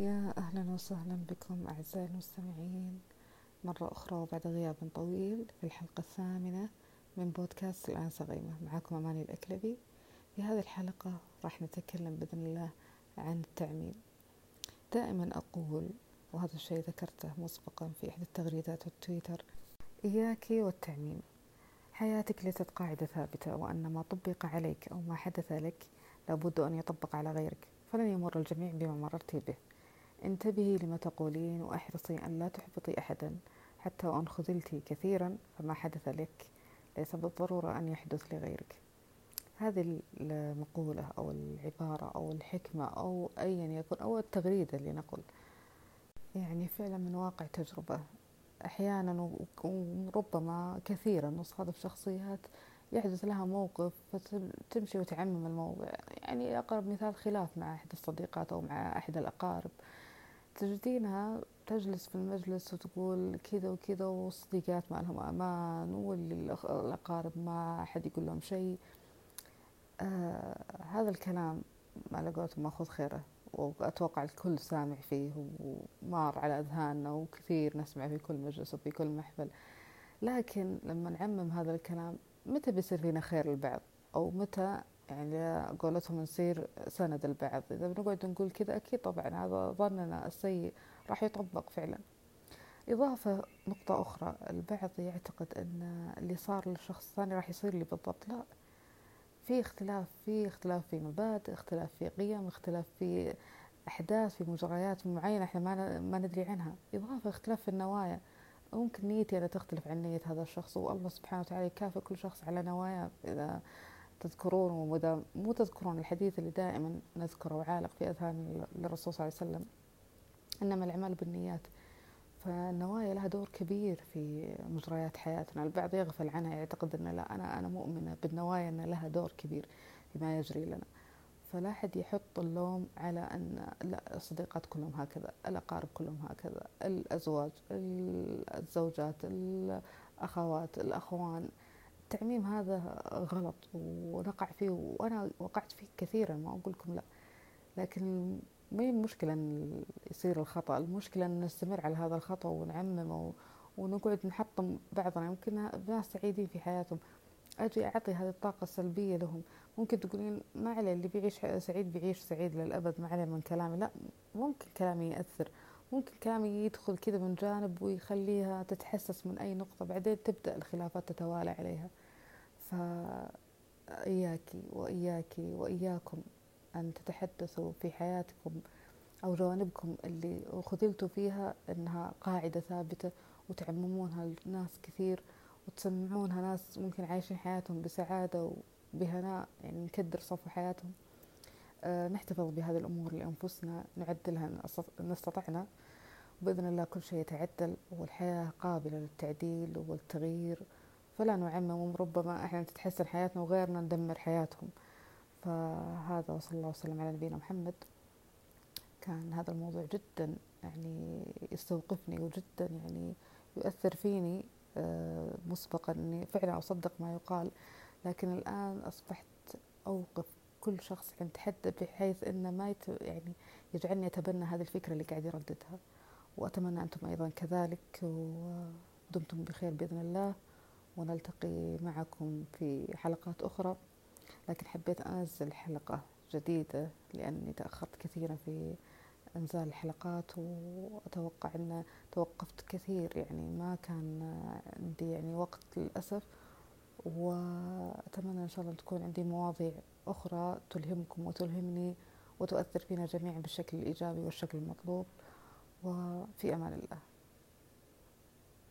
يا أهلا وسهلا بكم أعزائي المستمعين. مرة أخرى وبعد غياب طويل في الحلقة الثامنة من بودكاست الآن صغيمة معكم أماني الأكلبي. في هذه الحلقة راح نتكلم بإذن الله عن التعميم دائما أقول وهذا الشيء ذكرته مسبقا في إحدى التغريدات والتويتر إياك والتعميم حياتك ليست قاعدة ثابتة وأن ما طبق عليك أو ما حدث لك لابد أن يطبق على غيرك فلن يمر الجميع بما مررت به. انتبهي لما تقولين وأحرصي أن لا تحبطي أحدا حتى وأن خذلتي كثيرا فما حدث لك ليس بالضرورة أن يحدث لغيرك. هذه المقولة أو العبارة أو الحكمة أو أيا يكن أو التغريدة اللي نقول. يعني فعلا من واقع تجربة. أحيانا وربما كثيرا نصادف شخصيات يحدث لها موقف فتمشي وتعمم الموضوع. يعني أقرب مثال خلاف مع أحد الصديقات أو مع أحد الأقارب. تجدينها تجلس في المجلس وتقول كذا وكذا والصديقات ما لهم أمان والأقارب ما أحد يقول لهم شيء. آه هذا الكلام على قولتهم ماخذ خيره وأتوقع الكل سامع فيه ومار على أذهاننا وكثير نسمع في كل مجلس وفي كل محفل. لكن لما نعمم هذا الكلام متى بيصير فينا خير للبعض؟ أو متى يعني قولتهم نصير سند البعض. إذا بنقعد نقول كذا أكيد طبعا هذا ظننا السيء راح يطبق فعلا. إضافة نقطة أخرى البعض يعتقد أن اللي صار للشخص الثاني راح يصير لي بالضبط. لا في اختلاف في اختلاف في مبادئ اختلاف في قيم اختلاف في أحداث في مجريات معينة إحنا ما ما ندري عنها. إضافة اختلاف في النوايا. ممكن نيتي أنا تختلف عن نية هذا الشخص والله سبحانه وتعالى يكافئ كل شخص على نواياه إذا تذكرون ومدام مو تذكرون الحديث اللي دائما نذكره وعالق في أذهان الرسول صلى الله عليه وسلم إنما الأعمال بالنيات. فالنوايا لها دور كبير في مجريات حياتنا. البعض يغفل عنها يعتقد أن لا أنا أنا مؤمنة بالنوايا أن لها دور كبير فيما يجري لنا. فلا أحد يحط اللوم على أن لا الصديقات كلهم هكذا الأقارب كلهم هكذا الأزواج الزوجات الأخوات الأخوان. التعميم هذا غلط ونقع فيه وأنا وقعت فيه كثيرا ما أقول لكم لا. لكن ما هي المشكلة أن يصير الخطأ؟ المشكلة أن نستمر على هذا الخطأ ونعمم ونقعد نحطم بعضنا. يمكن ناس سعيدين في حياتهم. أجي أعطي هذه الطاقة السلبية لهم. ممكن تقولين ما عليه اللي بيعيش سعيد بيعيش سعيد للأبد ما عليه من كلامي. لا ممكن كلامي يأثر. ممكن كلامي يدخل كذا من جانب ويخليها تتحسس من أي نقطة بعدين تبدأ الخلافات تتوالى عليها. فإياكي وإياكي وإياكم أن تتحدثوا في حياتكم أو جوانبكم اللي خذلتوا فيها أنها قاعدة ثابتة وتعممونها لناس كثير وتسمعونها ناس ممكن عايشين حياتهم بسعادة وبهناء يعني نكدر صفو حياتهم. نحتفظ بهذه الأمور لأنفسنا نعدلها إن استطعنا وبإذن الله كل شيء يتعدل والحياة قابلة للتعديل والتغيير. فلا نعمم ربما إحنا تتحسن حياتنا وغيرنا ندمر حياتهم. فهذا وصلى الله وسلم على نبينا محمد. كان هذا الموضوع جدا يعني يستوقفني وجدا يعني يؤثر فيني آه، مسبقا. إني فعلا أصدق ما يقال. لكن الآن أصبحت أوقف كل شخص عند حد بحيث إنه ما يت يعني يجعلني أتبنى هذه الفكرة اللي قاعد يرددها. وأتمنى أنتم أيضا كذلك ودمتم بخير بإذن الله. ونلتقي معكم في حلقات أخرى. لكن حبيت أنزل حلقة جديدة لأني تأخرت كثيرا في إنزال الحلقات وأتوقع أن توقفت كثير. يعني ما كان عندي يعني وقت للأسف. وأتمنى إن شاء الله تكون عندي مواضيع أخرى تلهمكم وتلهمني وتؤثر فينا جميعا بالشكل الإيجابي والشكل المطلوب. وفي أمان الله.